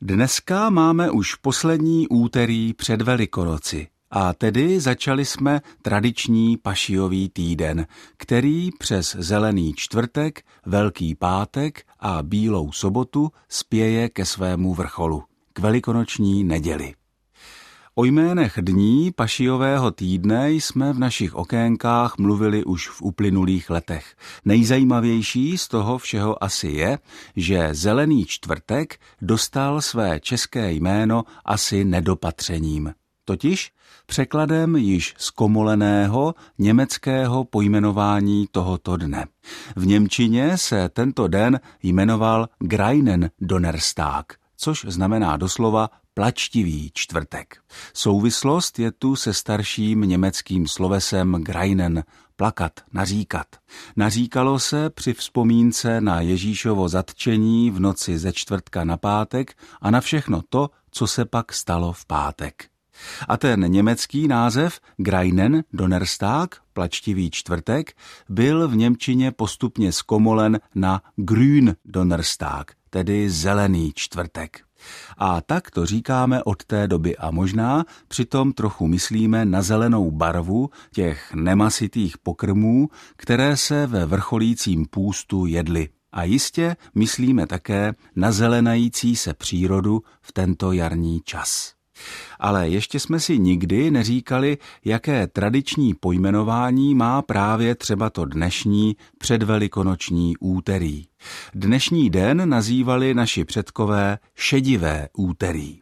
Dneska máme už poslední úterý před Velikonoci a tedy začali jsme tradiční pašiový týden, který přes zelený čtvrtek, velký pátek a bílou sobotu spěje ke svému vrcholu, k velikonoční neděli. O jménech dní pašijového týdne jsme v našich okénkách mluvili už v uplynulých letech. Nejzajímavější z toho všeho asi je, že Zelený čtvrtek dostal své české jméno asi nedopatřením. Totiž překladem již zkomoleného německého pojmenování tohoto dne. V Němčině se tento den jmenoval Greinen Donnerstag, což znamená doslova plačtivý čtvrtek. Souvislost je tu se starším německým slovesem greinen, plakat, naříkat. Naříkalo se při vzpomínce na Ježíšovo zatčení v noci ze čtvrtka na pátek a na všechno to, co se pak stalo v pátek. A ten německý název Greinen Donnerstag, plačtivý čtvrtek, byl v Němčině postupně zkomolen na Grün Donnerstag, tedy zelený čtvrtek. A tak to říkáme od té doby a možná přitom trochu myslíme na zelenou barvu těch nemasitých pokrmů, které se ve vrcholícím půstu jedly. A jistě myslíme také na zelenající se přírodu v tento jarní čas. Ale ještě jsme si nikdy neříkali, jaké tradiční pojmenování má právě třeba to dnešní předvelikonoční úterý. Dnešní den nazývali naši předkové šedivé úterý.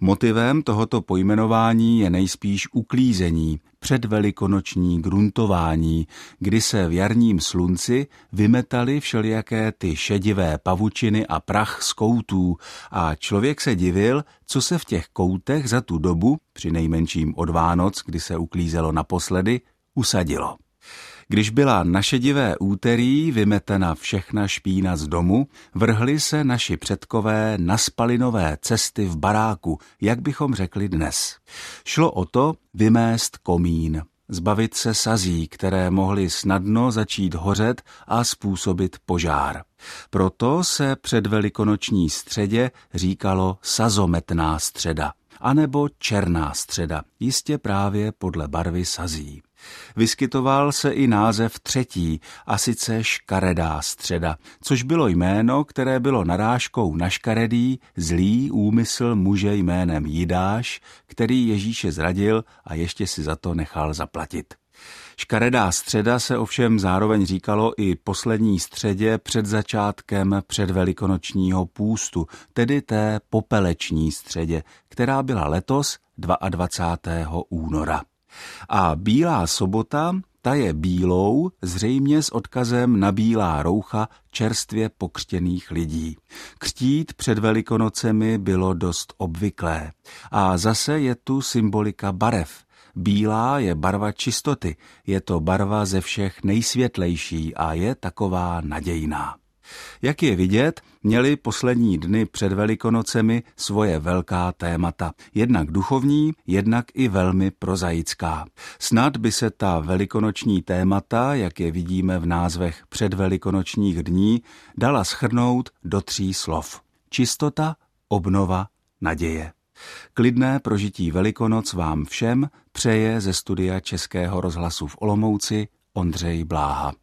Motivem tohoto pojmenování je nejspíš uklízení, předvelikonoční gruntování, kdy se v jarním slunci vymetali všelijaké ty šedivé pavučiny a prach z koutů a člověk se divil, co se v těch koutech za tu dobu, při nejmenším od Vánoc, kdy se uklízelo naposledy, usadilo. Když byla našedivé úterý vymetena všechna špína z domu, vrhli se naši předkové na spalinové cesty v baráku, jak bychom řekli dnes. Šlo o to vymést komín, zbavit se sazí, které mohly snadno začít hořet a způsobit požár. Proto se před velikonoční středě říkalo sazometná středa anebo černá středa, jistě právě podle barvy sazí. Vyskytoval se i název třetí, a sice škaredá středa, což bylo jméno, které bylo narážkou na škaredý, zlý úmysl muže jménem Jidáš, který Ježíše zradil a ještě si za to nechal zaplatit. Škaredá středa se ovšem zároveň říkalo i poslední středě před začátkem předvelikonočního půstu, tedy té popeleční středě, která byla letos 22. února. A Bílá sobota, ta je bílou, zřejmě s odkazem na bílá roucha čerstvě pokřtěných lidí. Křtít před velikonocemi bylo dost obvyklé. A zase je tu symbolika barev. Bílá je barva čistoty, je to barva ze všech nejsvětlejší a je taková nadějná. Jak je vidět, měli poslední dny před Velikonocemi svoje velká témata, jednak duchovní, jednak i velmi prozaická. Snad by se ta velikonoční témata, jak je vidíme v názvech předvelikonočních dní, dala schrnout do tří slov. Čistota, obnova, naděje. Klidné prožití Velikonoc vám všem přeje ze studia Českého rozhlasu v Olomouci Ondřej Bláha.